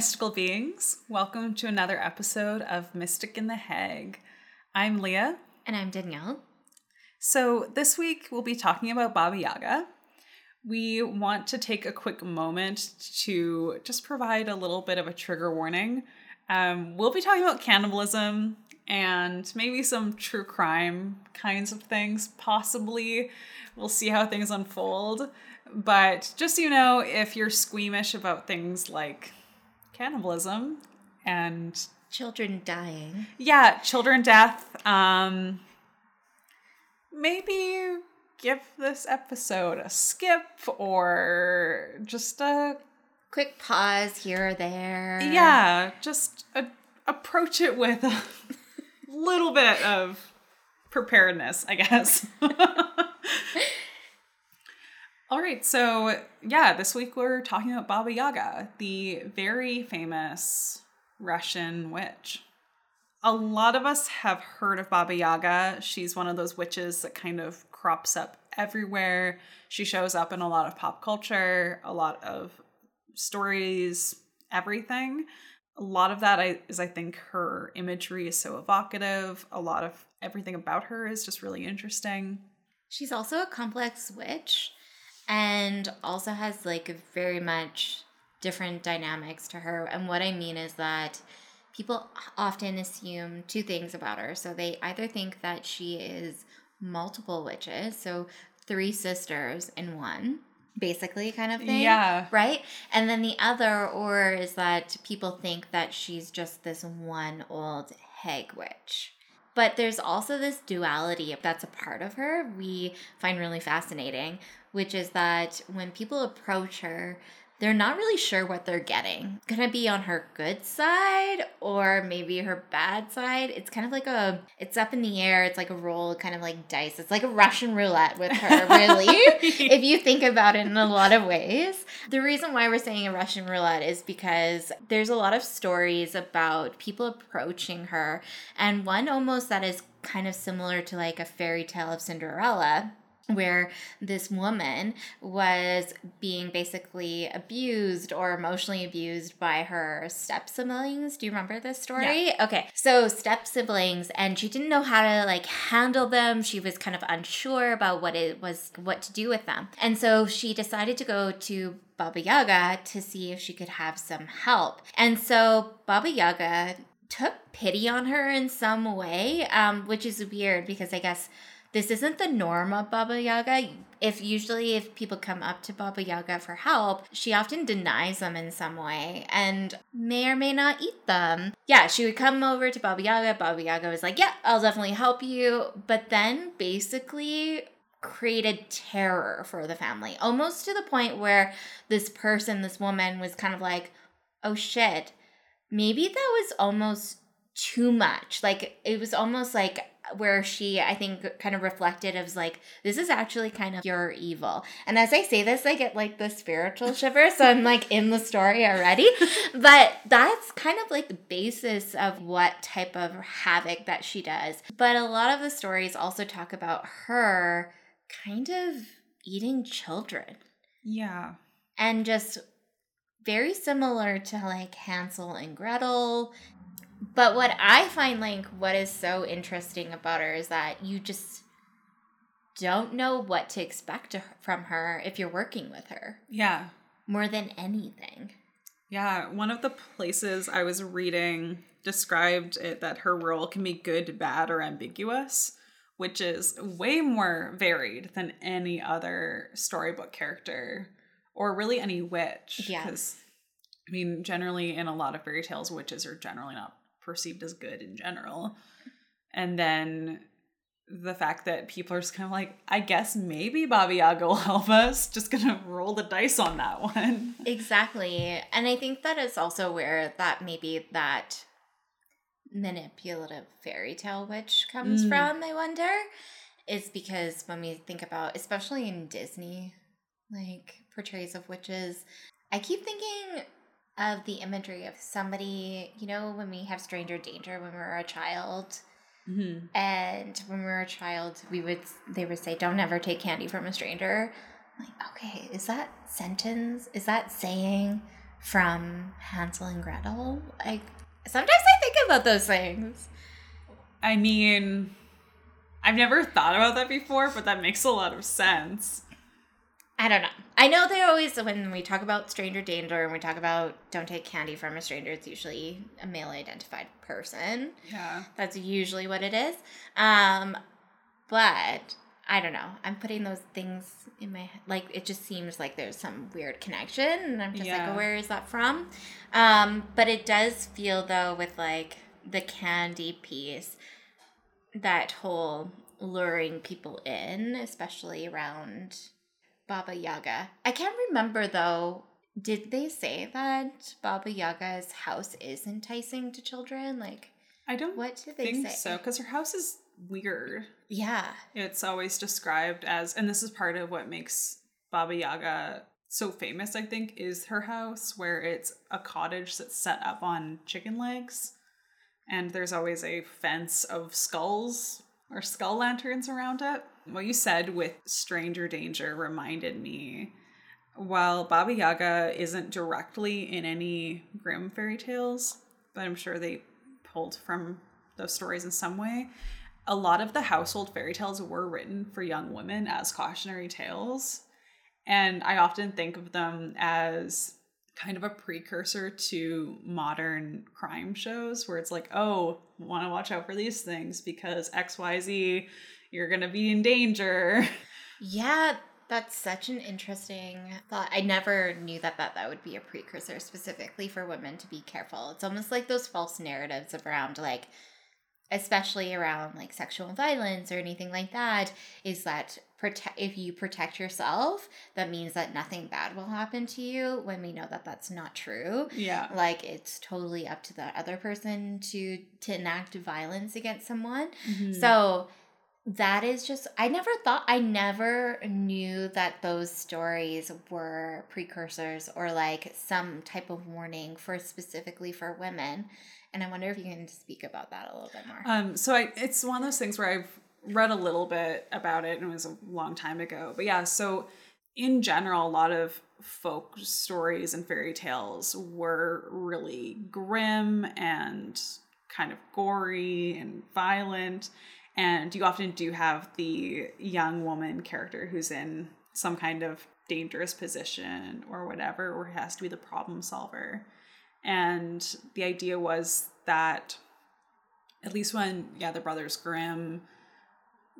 Mystical beings. Welcome to another episode of Mystic in the Hague. I'm Leah. And I'm Danielle. So, this week we'll be talking about Baba Yaga. We want to take a quick moment to just provide a little bit of a trigger warning. Um, we'll be talking about cannibalism and maybe some true crime kinds of things, possibly. We'll see how things unfold. But just so you know, if you're squeamish about things like cannibalism and children dying, yeah, children death, um, maybe give this episode a skip or just a quick pause here or there. Yeah, just a, approach it with a little bit of preparedness, I guess. All right, so yeah, this week we're talking about Baba Yaga, the very famous Russian witch. A lot of us have heard of Baba Yaga. She's one of those witches that kind of crops up everywhere. She shows up in a lot of pop culture, a lot of stories, everything. A lot of that is, I think, her imagery is so evocative. A lot of everything about her is just really interesting. She's also a complex witch and also has like very much different dynamics to her. And what I mean is that people often assume two things about her. So they either think that she is multiple witches, so three sisters in one, basically, kind of thing. Yeah. Right? And then the other, or is that people think that she's just this one old hag witch. But there's also this duality that's a part of her we find really fascinating, which is that when people approach her, they're not really sure what they're getting. Gonna be on her good side or maybe her bad side. It's kind of like a, it's up in the air. It's like a roll, kind of like dice. It's like a Russian roulette with her, really, if you think about it in a lot of ways. The reason why we're saying a Russian roulette is because there's a lot of stories about people approaching her, and one almost that is kind of similar to like a fairy tale of Cinderella where this woman was being basically abused or emotionally abused by her step siblings. Do you remember this story? Yeah. Okay. So step siblings and she didn't know how to like handle them. She was kind of unsure about what it was what to do with them. And so she decided to go to Baba Yaga to see if she could have some help. And so Baba Yaga took pity on her in some way, um, which is weird because I guess this isn't the norm of Baba Yaga. If usually if people come up to Baba Yaga for help, she often denies them in some way and may or may not eat them. Yeah, she would come over to Baba Yaga. Baba Yaga was like, "Yeah, I'll definitely help you," but then basically created terror for the family, almost to the point where this person, this woman, was kind of like, "Oh shit." Maybe that was almost too much. Like it was almost like where she i think kind of reflected as like this is actually kind of pure evil. And as i say this i get like the spiritual shiver so i'm like in the story already. But that's kind of like the basis of what type of havoc that she does. But a lot of the stories also talk about her kind of eating children. Yeah. And just very similar to like hansel and gretel but what I find like what is so interesting about her is that you just don't know what to expect from her if you're working with her. Yeah. More than anything. Yeah, one of the places I was reading described it that her role can be good, bad, or ambiguous, which is way more varied than any other storybook character or really any witch. Because, I mean, generally in a lot of fairy tales, witches are generally not perceived as good in general. And then the fact that people are just kind of like, I guess maybe Baba Yaga will help us. Just gonna roll the dice on that one. Exactly. And I think that is also where that maybe that manipulative fairy tale witch comes mm. from, I wonder. Is because when we think about, especially in Disney, like portrays of witches, I keep thinking of the imagery of somebody, you know, when we have stranger danger when we were a child. Mm-hmm. And when we were a child, we would they would say, "Don't ever take candy from a stranger." I'm like, okay, is that sentence? Is that saying from Hansel and Gretel. Like sometimes I think about those things. I mean, I've never thought about that before, but that makes a lot of sense. I don't know. I know they always when we talk about stranger danger and we talk about don't take candy from a stranger, it's usually a male identified person. Yeah. That's usually what it is. Um, but I don't know. I'm putting those things in my head. Like it just seems like there's some weird connection, and I'm just Yeah. like, where is that from? Um, but it does feel though with like the candy piece, that whole luring people in, especially around Baba Yaga. I can't remember though. Did they say that Baba Yaga's house is enticing to children? Like, I don't what did they think say? so because her house is weird. Yeah. It's always described as, and this is part of what makes Baba Yaga so famous, I think, is her house, where it's a cottage that's set up on chicken legs. And there's always a fence of skulls or skull lanterns around it. What you said with stranger danger reminded me while Baba Yaga isn't directly in any Grimm fairy tales, but I'm sure they pulled from those stories in some way, a lot of the household fairy tales were written for young women as cautionary tales. And I often think of them as kind of a precursor to modern crime shows where it's like, oh, want to watch out for these things because XYZ, you're going to be in danger. Yeah, that's such an interesting thought. I never knew that, that that would be a precursor specifically for women to be careful. It's almost like those false narratives around like especially around like sexual violence or anything like that is that protect if you protect yourself that means that nothing bad will happen to you when we know that that's not true Yeah. like it's totally up to the other person to to enact violence against someone Mm-hmm. so that is just I never thought I never knew that those stories were precursors or like some type of warning for specifically for women. And I wonder if you can speak about that a little bit more. Um, so I, it's one of those things where I've read a little bit about it, and it was a long time ago. But yeah, so in general, a lot of folk stories and fairy tales were really grim and kind of gory and violent. And you often do have the young woman character who's in some kind of dangerous position or whatever, or has to be the problem solver. And the idea was that at least when yeah the brothers grimm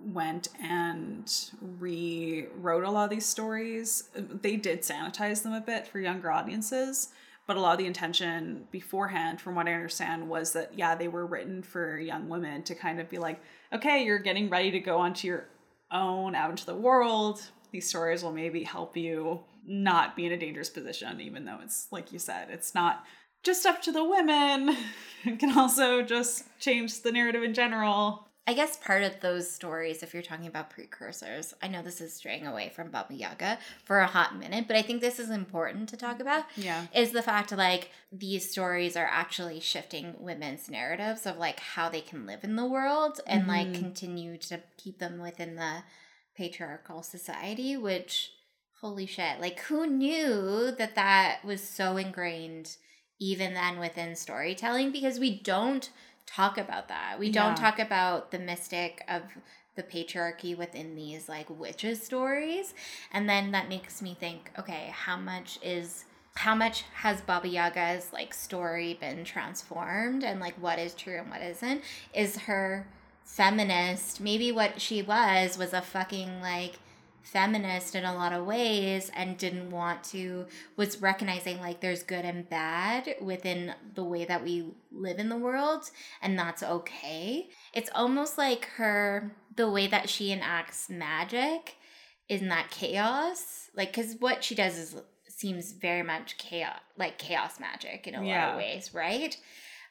went and rewrote a lot of these stories they did sanitize them a bit for younger audiences but a lot of the intention beforehand from what i understand was that yeah they were written for young women to kind of be like okay you're getting ready to go onto your own out into the world these stories will maybe help you not be in a dangerous position even though it's like you said it's not just up to the women. It can also just change the narrative in general. I guess part of those stories, if you're talking about precursors, I know this is straying away from Baba Yaga for a hot minute, but I think this is important to talk about. Yeah. is the fact like these stories are actually shifting women's narratives of like how they can live in the world and like Mhm. continue to keep them within the patriarchal society which holy shit like who knew that that was so ingrained even then within storytelling because we don't talk about that. We don't Yeah. talk about the mystic of the patriarchy within these like witches stories. And then that makes me think okay how much is how much has baba yaga's like story been transformed? And like what is true and what isn't? Is her feminist maybe what she was was a fucking like feminist in a lot of ways and didn't want to was recognizing like there's good and bad within the way that we live in the world and that's okay. It's almost like her the way that she enacts magic is that chaos. Like because what she does is seems very much chaos like chaos magic in a lot of ways right?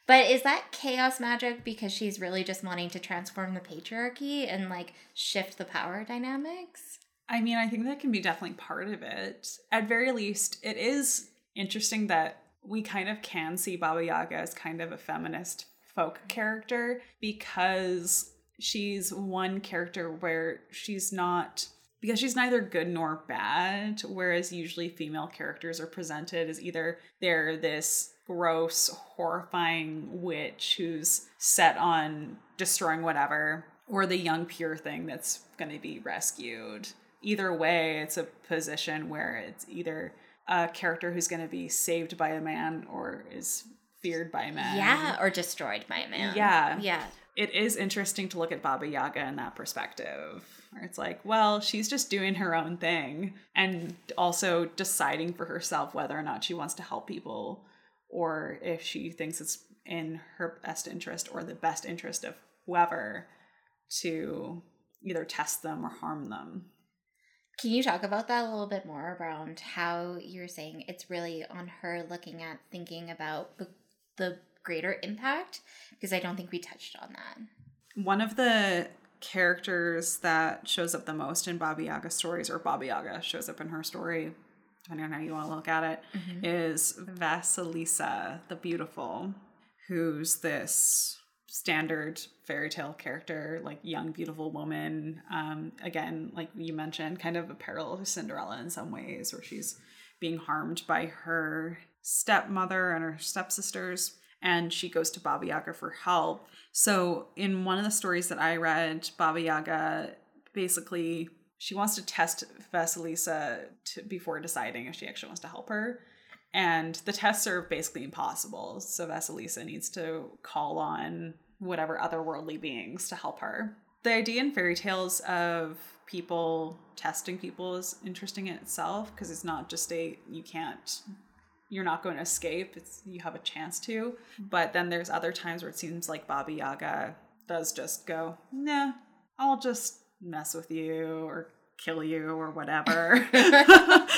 But is that chaos magic because she's really just wanting to transform the patriarchy and like shift the power dynamics I mean, I think that can be definitely part of it. At very least, it is interesting that we kind of can see Baba Yaga as kind of a feminist folk character because she's one character where she's not because she's neither good nor bad, whereas usually female characters are presented as either they're this gross, horrifying witch who's set on destroying whatever, or the young pure thing that's going to be rescued. Either way, it's a position where it's either a character who's going to be saved by a man or is feared by men. Yeah, or destroyed by a man. Yeah. Yeah. It is interesting to look at Baba Yaga in that perspective. Where it's like, well, she's just doing her own thing and also deciding for herself whether or not she wants to help people or if she thinks it's in her best interest or the best interest of whoever to either test them or harm them. Can you talk about that a little bit more around how you're saying it's really on her looking at thinking about the, the greater impact? Because I don't think we touched on that. One of the characters that shows up the most in Baba Yaga stories, or Baba Yaga shows up in her story, depending on how you want to look at it, mm-hmm. is Vasilisa the Beautiful, who's this standard fairy tale character, like young, beautiful woman. Um, again, like you mentioned, kind of a parallel to Cinderella in some ways, where she's being harmed by her stepmother and her stepsisters, and she goes to Baba Yaga for help. So, in one of the stories that I read, Baba Yaga basically she wants to test Vasilisa to, before deciding if she actually wants to help her. And the tests are basically impossible. So Vasilisa needs to call on whatever otherworldly beings to help her. The idea in fairy tales of people testing people is interesting in itself because it's not just a you can't you're not going to escape it's you have a chance to but then there's other times where it seems like baba yaga does just go nah i'll just mess with you or kill you or whatever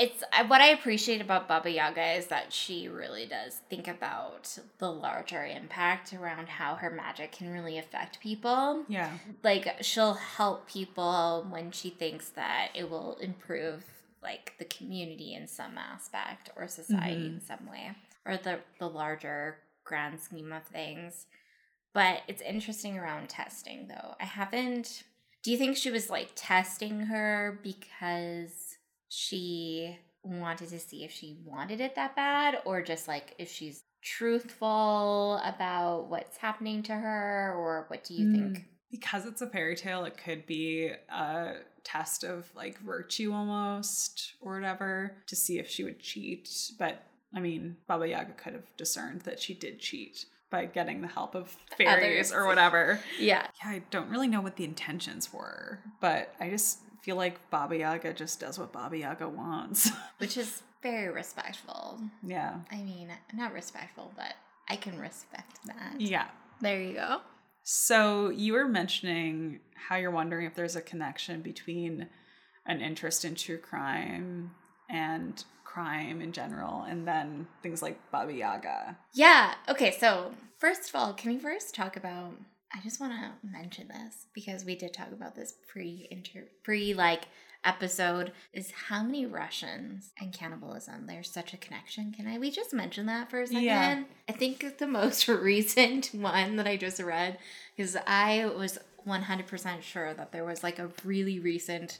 It's what I appreciate about Baba Yaga is that she really does think about the larger impact around how her magic can really affect people. yeah Like she'll help people when she thinks that it will improve like the community in some aspect or society in mm-hmm. some way or the the larger grand scheme of things. But it's interesting around testing though. I haven't do you think she was like testing her because she wanted to see if she wanted it that bad or just like if she's truthful about what's happening to her or what do you mm. think? because it's a fairy tale it could be a test of like virtue almost or whatever to see if she would cheat but i mean baba yaga could have discerned that she did cheat by getting the help of fairies Others. or whatever Yeah. yeah i don't really know what the intentions were but i just feel like baba yaga just does what baba yaga wants Which is very respectful. yeah I mean, not respectful, but I can respect that. yeah There you go. So you were mentioning how you're wondering if there's a connection between an interest in true crime and crime in general, and then things like Baba Yaga. Yeah. Okay. So, first of all, can we first talk about? I just want to mention this because we did talk about this pre inter pre like episode is how many Russians and cannibalism there's such a connection. Can I we just mention that for a second? Yeah. I think the most recent one that I just read because I was 100% sure that there was like a really recent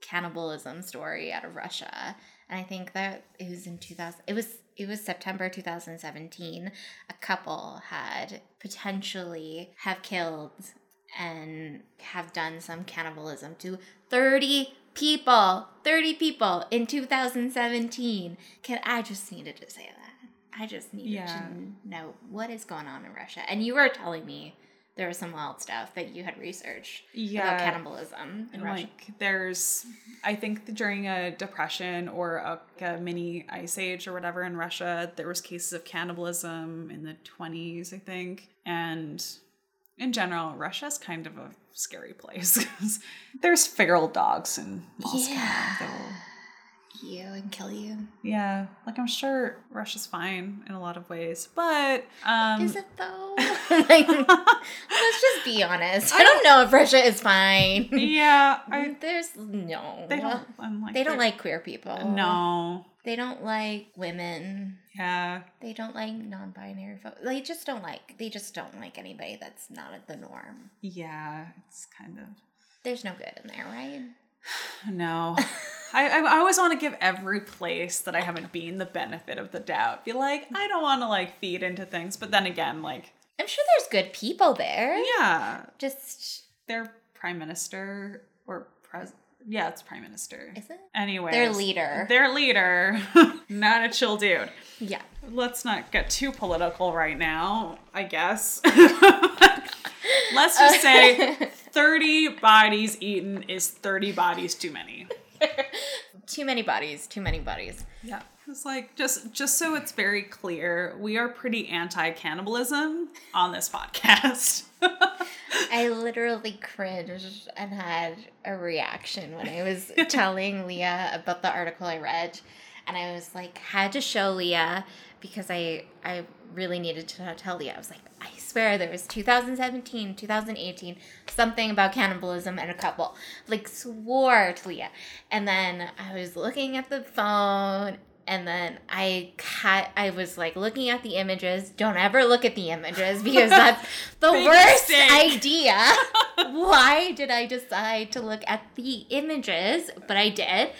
cannibalism story out of Russia. And I think that it was in 2000 it was it was September 2017. A couple had potentially have killed and have done some cannibalism to 30 people. 30 people in 2017. Can I just needed to say that. I just needed Yeah. to know what is going on in Russia. And you were telling me there was some wild stuff that you had researched about cannibalism in Russia. like there's I think during a depression or a, a mini ice age or whatever in Russia, there was cases of cannibalism in the 20s, I think. And in general, Russia's kind of a scary place there's feral dogs in Moscow. Yeah. You and kill you. yeah, like I'm sure Russia's fine in a lot of ways, but um Is it though? like, let's just be honest. I don't know if Russia is fine. yeah, I There's no. they don't I'm like They don't like queer people. No. They don't like women. Yeah. They don't like non-binary folks. They just don't like. They just don't like anybody that's not at the norm. Yeah, it's kind of There's no good in there, right? No. I, I always want to give every place that I haven't been the benefit of the doubt. Be like, I don't want to like feed into things, but then again, like, I'm sure there's good people there. yeah, Just their prime minister or pres. Yeah, it's prime minister. is it? Anyway, Their leader. Their leader, not a chill dude. Yeah. Let's not get too political right now. I guess. Let's just say 30 bodies eaten is 30 bodies too many. Too many bodies. Too many bodies. Yeah. It's like just just so it's very clear, we are pretty anti-cannibalism on this podcast. I literally cringed and had a reaction when I was telling Leah about the article I read. And I was like, had to show Leah because I I really needed to tell Leah. I was like, I swear there was 2017, 2018, something about cannibalism and a couple. Like swore to Leah. And then I was looking at the phone and then I cut I was like looking at the images. Don't ever look at the images because that's the worst idea. Why did I decide to look at the images? But I did.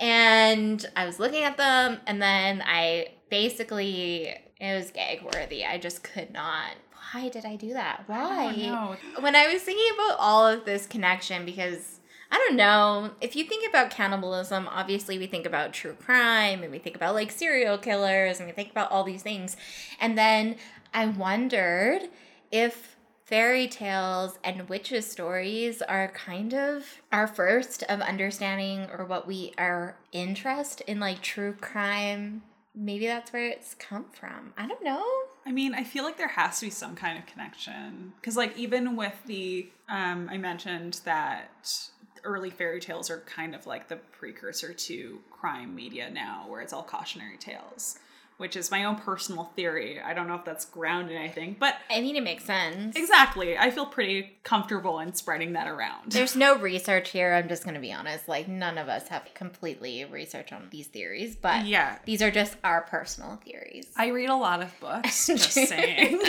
And I was looking at them and then I basically it was gag worthy. I just could not. Why did I do that? Why? I when I was thinking about all of this connection, because I don't know, if you think about cannibalism, obviously we think about true crime and we think about like serial killers and we think about all these things. And then I wondered if fairy tales and witches stories are kind of our first of understanding or what we are interest in like true crime maybe that's where it's come from i don't know I mean, I feel like there has to be some kind of connection. Because, like, even with the, um, I mentioned that early fairy tales are kind of like the precursor to crime media now, where it's all cautionary tales, which is my own personal theory. I don't know if that's grounded in anything, but i mean it makes sense exactly, I feel pretty comfortable in spreading that around. There's no research here. I'm just going to be honest. Like, none of us have completely research on these theories, but yeah, these are just our personal theories. I read a lot of books. Just saying,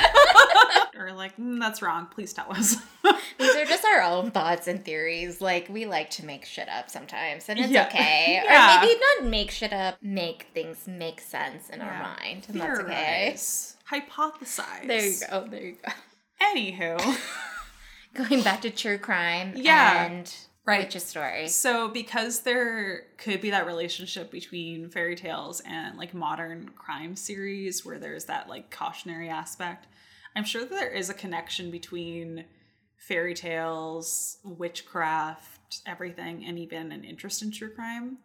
or like mm, that's wrong. Please tell us. These are just our own thoughts and theories. Like, we like to make shit up sometimes, and it's Yeah. okay. Yeah. Or maybe not make shit up, make things make sense in our mind, and that's okay. Hypothesize. There you go. There you go. Anywho, Going back to true crime Yeah. and Right. witches stories. so because there could be that relationship between fairy tales and like modern crime series where there's that like cautionary aspect, I'm sure that there is a connection between fairy tales, witchcraft, everything, and even an interest in true crime.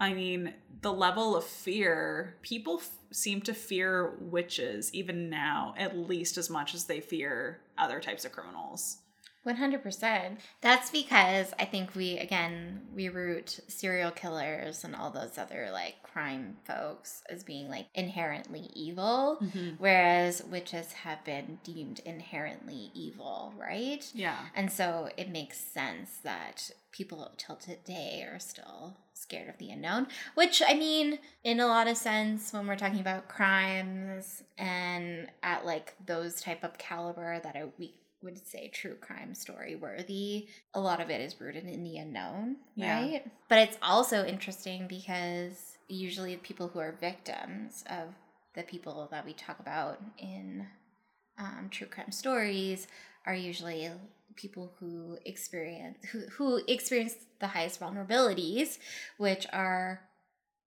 I mean, the level of fear, people f- seem to fear witches even now, at least as much as they fear other types of criminals. 100%. That's because I think we, again, we root serial killers and all those other like crime folks as being like inherently evil, mm-hmm. whereas witches have been deemed inherently evil, right? Yeah. And so it makes sense that people till today are still scared of the unknown, which I mean, in a lot of sense, when we're talking about crimes and at like those type of caliber that are we would say true crime story worthy, a lot of it is rooted in the unknown, Yeah. right? But it's also interesting because usually the people who are victims of the people that we talk about in um, true crime stories are usually people who experience who, who experience the highest vulnerabilities which are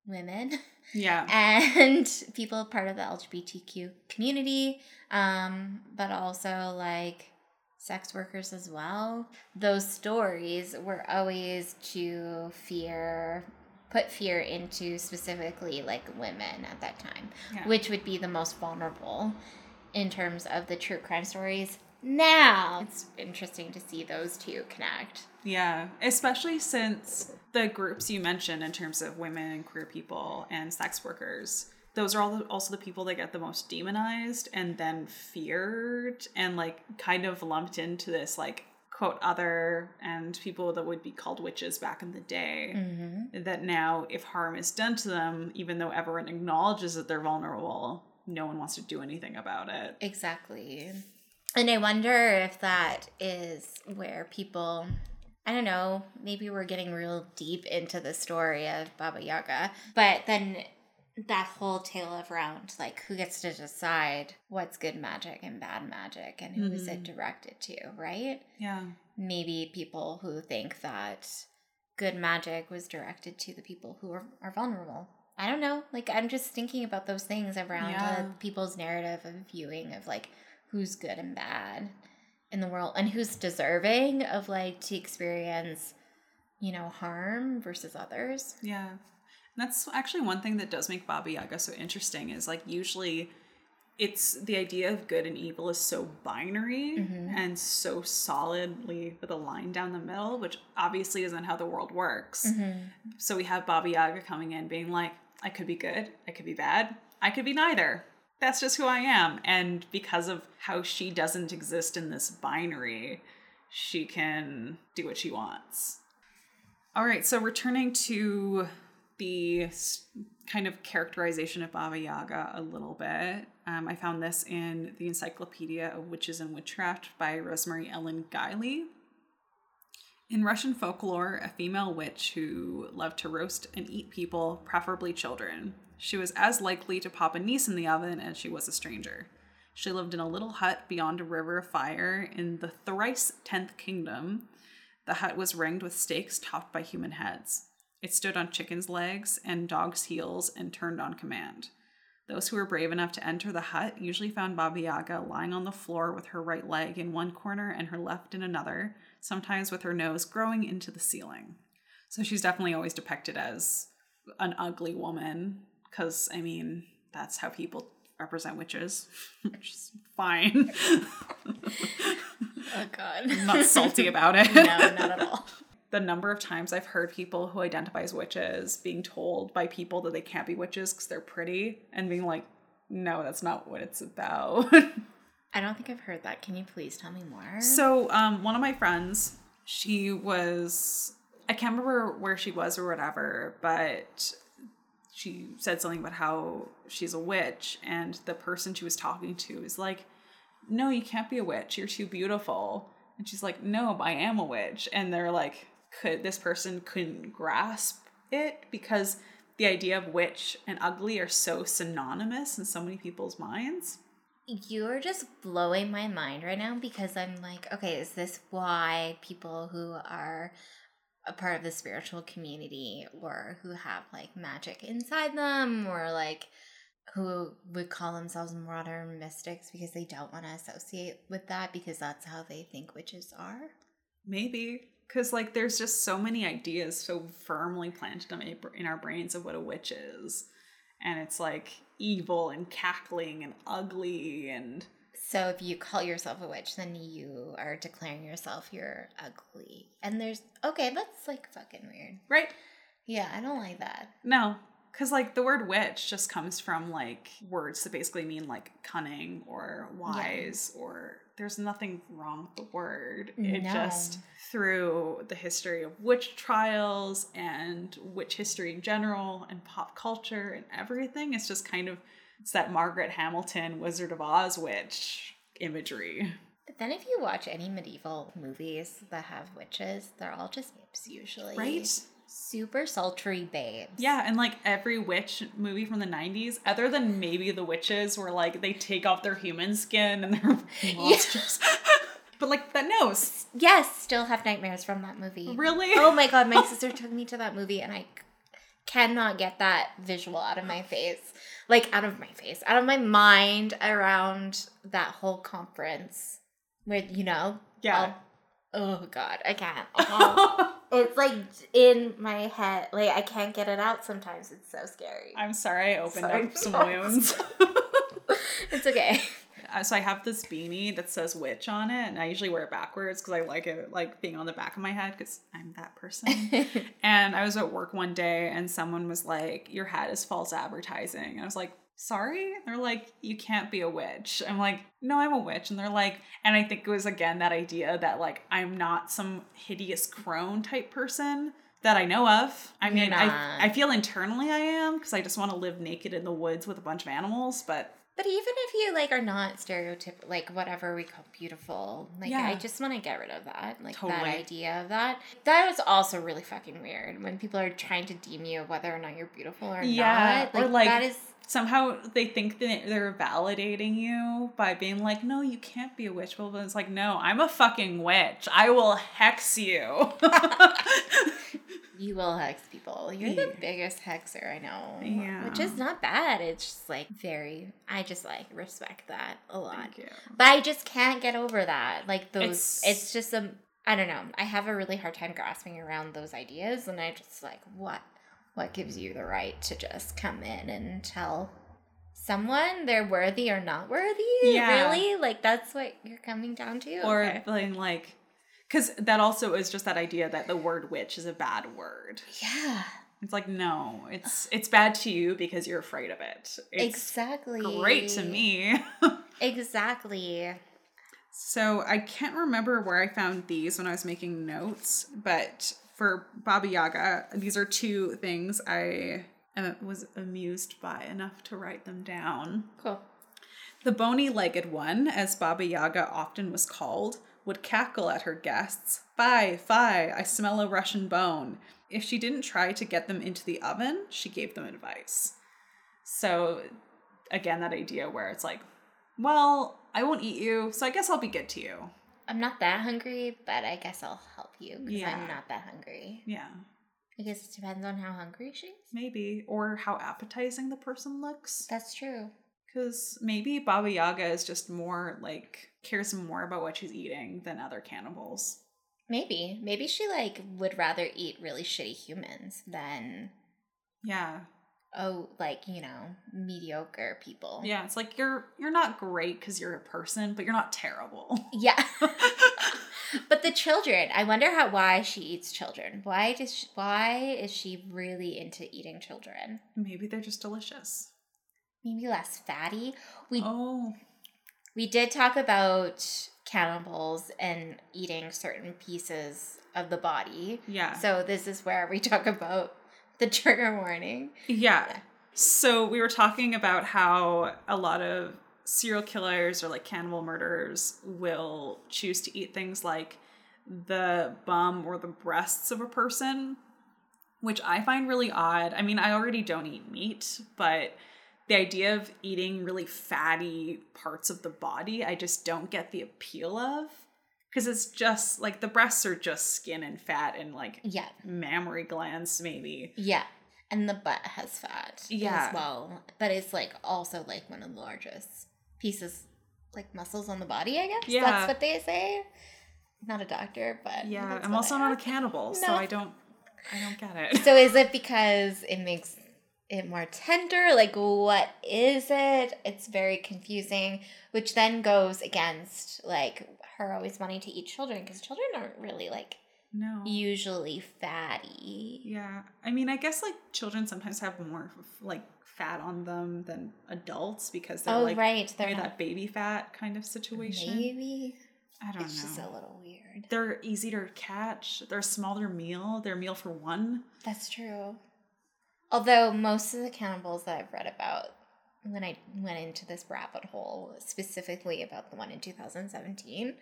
women Yeah. and people part of the lgbtq community um, but also like sex workers as well those stories were always to fear put fear into specifically like women at that time Yeah. which would be the most vulnerable in terms of the true crime stories. Now it's interesting to see those two connect. Yeah, especially since the groups you mentioned in terms of women and queer people and sex workers, those are all the, also the people that get the most demonized and then feared and like kind of lumped into this like quote other and people that would be called witches back in the day. Mm-hmm. That now, if harm is done to them, even though everyone acknowledges that they're vulnerable, no one wants to do anything about it. Exactly. And I wonder if that is where people. I don't know, maybe we're getting real deep into the story of Baba Yaga, but then that whole tale of round like who gets to decide what's good magic and bad magic and who is it Mhm. directed to, right? Yeah. Maybe people who think that good magic was directed to the people who are, are vulnerable. I don't know. Like I'm just thinking about those things around Yeah. uh, people's narrative of viewing of like who's good and bad in the world and who's deserving of like to experience, you know, harm versus others. Yeah. That's actually one thing that does make Baba Yaga so interesting is like usually it's the idea of good and evil is so binary Mhm. and so solidly with a line down the middle, which obviously isn't how the world works. So we have Baba Yaga coming in being like, I could be good, I could be bad, I could be neither. That's just who I am. And because of how she doesn't exist in this binary, she can do what she wants. All right, so returning to the kind of characterization of Baba Yaga a little bit, um, I found this in the Encyclopedia of Witches and Witchcraft by Rosemary Ellen Guiley. In Russian folklore, a female witch who loved to roast and eat people, preferably children. She was as likely to pop a niece in the oven as she was a stranger. She lived in a little hut beyond a river of fire in the thrice tenth kingdom. The hut was ringed with stakes topped by human heads. It stood on chickens' legs and dogs' heels and turned on command. Those who were brave enough to enter the hut usually found Baba Yaga lying on the floor with her right leg in one corner and her left in another, sometimes with her nose growing into the ceiling. So she's definitely always depicted as an ugly woman, because, I mean, that's how people represent witches, which is fine. Oh god. I'm not salty about it. no, not at all. the number of times I've heard people who identify as witches being told by people that they can't be witches because they're pretty and being like, no, that's not what it's about. I don't think I've heard that. Can you please tell me more? so, um, one of my friends, she was, I can't remember where she was or whatever, but she said something about how she's a witch, and the person she was talking to is like, no, you can't be a witch. You're too beautiful. And she's like, no, I am a witch. And they're like, could this person couldn't grasp it because the idea of witch and ugly are so synonymous in so many people's minds. You're just blowing my mind right now because I'm like, okay, is this why people who are a part of the spiritual community or who have like magic inside them or like who would call themselves modern mystics because they don't want to associate with that because that's how they think witches are? Maybe because like there's just so many ideas so firmly planted in in our brains of what a witch is, and it's like evil and cackling and ugly and So if you call yourself a witch, then you are declaring yourself you're ugly. And there's okay, that's like fucking weird. right. Yeah, I don't like that. No, because like the word witch just comes from like words that basically mean like cunning or wise or there's nothing wrong with the word. It No. just through the history of witch trials and witch history in general and pop culture and everything, it's just kind of it's that Margaret Hamilton Wizard of Oz witch imagery. But then if you watch any medieval movies that have witches, they're all just babes usually. Right? Super sultry babes. Yeah, and like every witch movie from the 90s, other than maybe the witches where like they take off their human skin and they're monsters. but like that nose. Yes, still have nightmares from that movie. Really? Oh my god, my sister took me to that movie and I cannot get that visual out of my face. Like out of my face, out of my mind around that whole conference with, you know, Yeah. all- oh god, I can't. It's like in my head. Like I can't get it out sometimes. It's so scary. I'm sorry I opened Sorry. up some wounds. it's okay. Uh, so I have this beanie that says witch on it, and I usually wear it backwards because I like it like being on the back of my head because I'm that person. and I was at work one day, and someone was like, "Your hat is false advertising," and I was like. Sorry? They're like, you can't be a witch. I'm like, no, I'm a witch. And they're like, and I think it was again that idea that like I'm not some hideous crone type person. that I know of. I mean, I. I feel internally I am because I just want to live naked in the woods with a bunch of animals, but But even if you like are not stereotypical, like whatever we call beautiful, like Yeah. I just want to get rid of that, like Totally. that idea of that. That is also really fucking weird when people are trying to deem you whether or not you're beautiful or Yeah, not. or, Like, like, that is somehow they think that they're validating you by being like, no, you can't be a witch. But it's like, no, I'm a fucking witch. I will hex you. you will hex people. You're Yeah. the biggest hexer I know. Yeah. which is not bad. It's just like very. I just like respect that a lot. Thank you. But I just can't get over that. Like those It's- it's, just a I don't know. I have a really hard time grasping around those ideas and I just like what what gives you the right to just come in and tell someone they're worthy or not worthy? Yeah. Really? Like that's what you're coming down to? Or Okay. being like, because that also is just that idea that the word witch is a bad word. Yeah. It's like, no, it's it's bad to you because you're afraid of it. It's exactly. great to me. Exactly. So I can't remember where I found these when I was making notes, but for Baba Yaga, these are two things I uh, was amused by enough to write them down. Cool. The bony legged one, as Baba Yaga often was called, would cackle at her guests. Fie, fie, I smell a Russian bone. If she didn't try to get them into the oven, she gave them advice. So, again, that idea where it's like, well, I won't eat you, so I guess I'll be good to you. I'm not that hungry, but I guess I'll help you because Yeah. I'm not that hungry. Yeah, I guess it depends on how hungry she is. maybe. Or how appetizing the person looks. That's true. Because maybe Baba Yaga is just more like, cares more about what she's eating than other cannibals. Maybe. Maybe she like would rather eat really shitty humans than Yeah. oh like, you know, mediocre people. Yeah, it's like you're you're not great because you're a person, but you're not terrible. Yeah. but the children, I wonder how why she eats children. Why does she, why is she really into eating children? Maybe they're just delicious. Maybe less fatty. We Oh, We did talk about cannibals and eating certain pieces of the body. yeah. So this is where we talk about the trigger warning. yeah. So we were talking about how a lot of serial killers or like cannibal murderers will choose to eat things like the bum or the breasts of a person, which I find really odd. I mean, I already don't eat meat, but the idea of eating really fatty parts of the body, I just don't get the appeal of. Because it's just like the breasts are just skin and fat and like Yeah. mammary glands, maybe. Yeah. And the butt has fat Yeah. as well. But it's like also like one of the largest pieces like muscles on the body, I guess. Yeah. That's what they say. Not a doctor, but Yeah, I'm also not a cannibal, so I don't I don't get it. So is it because it makes it more tender? Like what is it? It's very confusing, which then goes against like her always wanting to eat children because children aren't really like no. usually fatty. Yeah. I mean, I guess like children sometimes have more like fat on them than adults because they're Oh like right, they're that baby fat kind of situation. maybe. I don't know. It's just a little weird. They're easy to catch. They're a smaller meal. They're a meal for one. That's true. Although most of the cannibals that I've read about when I went into this rabbit hole, specifically about the one in 2017,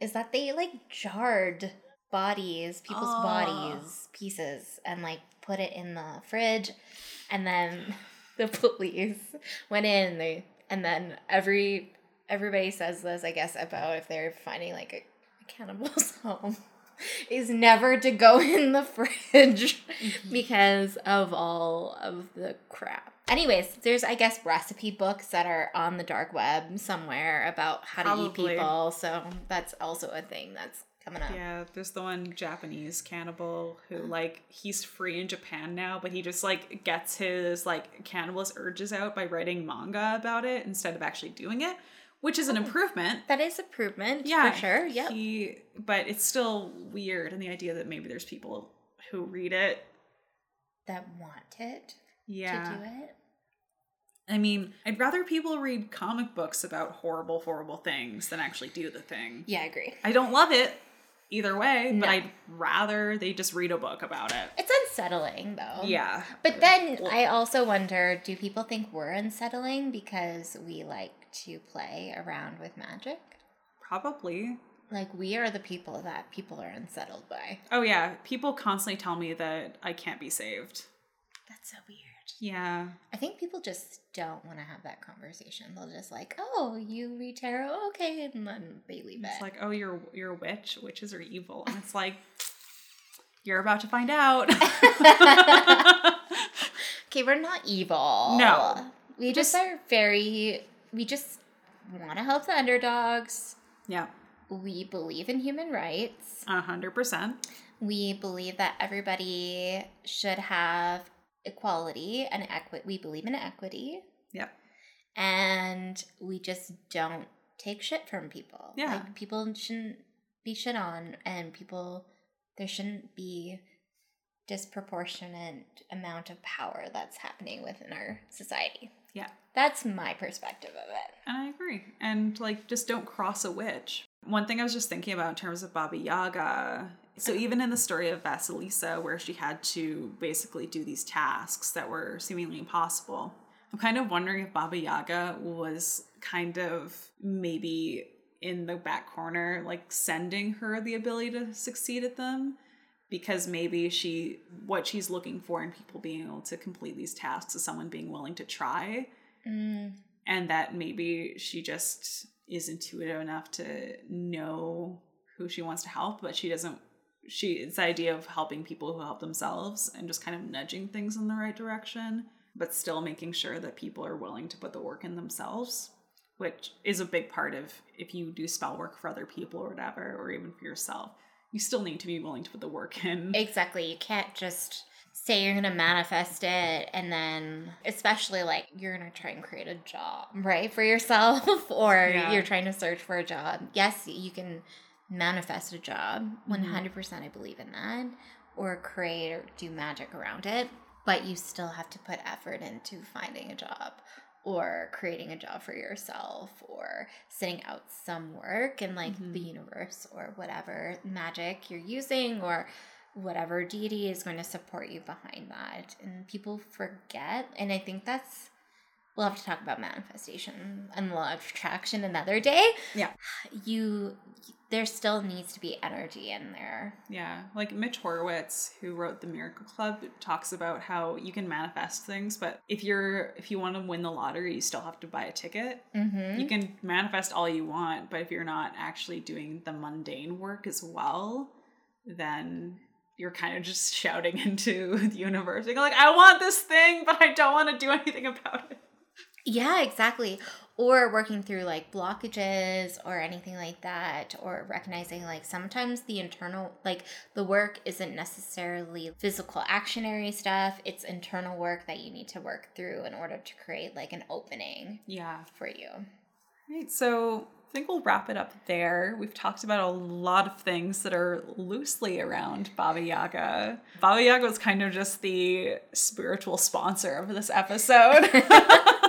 is that they like jarred bodies, people's Oh. bodies, pieces, and like put it in the fridge. And then the police went in, they and then every everybody says this, I guess, about if they're finding like a, a cannibal's home. Is never to go in the fridge mm-hmm. because of all of the crap. Anyways, there's I guess recipe books that are on the dark web somewhere about how to eat people. So that's also a thing that's coming up. Yeah, there's the one Japanese cannibal who uh-huh. like he's free in Japan now, but he just like gets his like cannibalist urges out by writing manga about it instead of actually doing it, which is an oh. improvement. That is improvement Yeah, for sure. Yeah, He, but it's still weird, and the idea that maybe there's people who read it. that wanted Yeah, to do it. I mean, I'd rather people read comic books about horrible, horrible things than actually do the thing. Yeah, I agree. I don't love it, either way, but I'd rather they just read a book about it. It's unsettling though. Yeah. But then Well- I also wonder do people think we're unsettling because we like to play around with magic? Probably. Like we are the people that people are unsettled by. Oh yeah, people constantly tell me that I can't be saved. That's so weird. Yeah. I think people just don't want to have that conversation. They'll just like, oh, you read tarot? Okay, and then they leave It's like, oh, you're you're a witch. Witches are evil, and it's like, you're about to find out. okay, we're not evil. No. We just are very, we just want to help the underdogs. yeah, We believe in human rights. a hundred percent. We believe that everybody should have equality and equity. We believe in equity. Yeah. And we just don't take shit from people. Yeah. Like people shouldn't be shit on and people there shouldn't be disproportionate amount of power that's happening within our society. Yeah. That's my perspective of it. And I agree. And like, just don't cross a witch. One thing I was just thinking about in terms of Baba Yaga. So even in the story of Vasilisa, where she had to basically do these tasks that were seemingly impossible, I'm kind of wondering if Baba Yaga was kind of maybe in the back corner, like sending her the ability to succeed at them. Because maybe she, what she's looking for in people being able to complete these tasks is someone being willing to try. Mm, and that maybe she just is intuitive enough to know who she wants to help but she doesn't she it's the idea of helping people who help themselves and just kind of nudging things in the right direction but still making sure that people are willing to put the work in themselves which is a big part of if you do spell work for other people or whatever or even for yourself you still need to be willing to put the work in Exactly. You can't just say you're going to manifest it and then, especially like you're going to try and create a job, right, for yourself, or Yeah. you're trying to search for a job. Yes, you can manifest a job. Mhm. 100% I believe in that, or create or do magic around it, but you still have to put effort into finding a job. Or creating a job for yourself, or sitting out some work in like Mhm. the universe, or whatever magic you're using, or whatever deity is going to support you behind that. And people forget. And I think that's, we'll have to talk about manifestation and law of attraction another day. Yeah. You, there still needs to be energy in there. Yeah, like Mitch Horowitz, who wrote The Miracle Club, talks about how you can manifest things, but if you're if you want to win the lottery, you still have to buy a ticket. Mm-hmm. You can manifest all you want, but if you're not actually doing the mundane work as well, then you're kind of just shouting into the universe, like, "I want this thing, but I don't want to do anything about it." Yeah, exactly. Or working through like blockages or anything like that, or recognizing like sometimes the internal, like the work isn't necessarily physical actionary stuff, it's internal work that you need to work through in order to create like an opening Yeah. for you. Right. So I think we'll wrap it up there. We've talked about a lot of things that are loosely around Baba Yaga. Baba Yaga was kind of just the spiritual sponsor of this episode.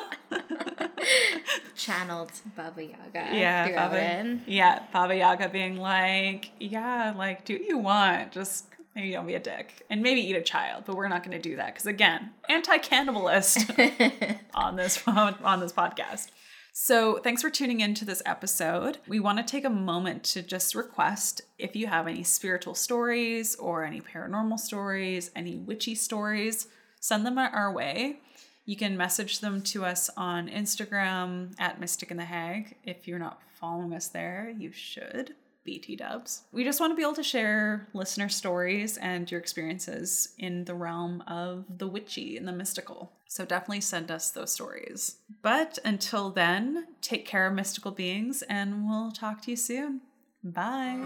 Channeled Baba Yaga. yeah, Baba, it. yeah, Baba Yaga being like, yeah, like do what you want, just maybe don't be a dick and maybe eat a child, but we're not going to do that because again, anti-cannibalist on this on this podcast. So, thanks for tuning in to this episode. We want to take a moment to just request if you have any spiritual stories or any paranormal stories, any witchy stories, send them our way. You can message them to us on Instagram at Mystic in the Hag. If you're not following us there, you should. BT dubs. We just want to be able to share listener stories and your experiences in the realm of the witchy and the mystical. So definitely send us those stories. But until then, take care of mystical beings and we'll talk to you soon. Bye.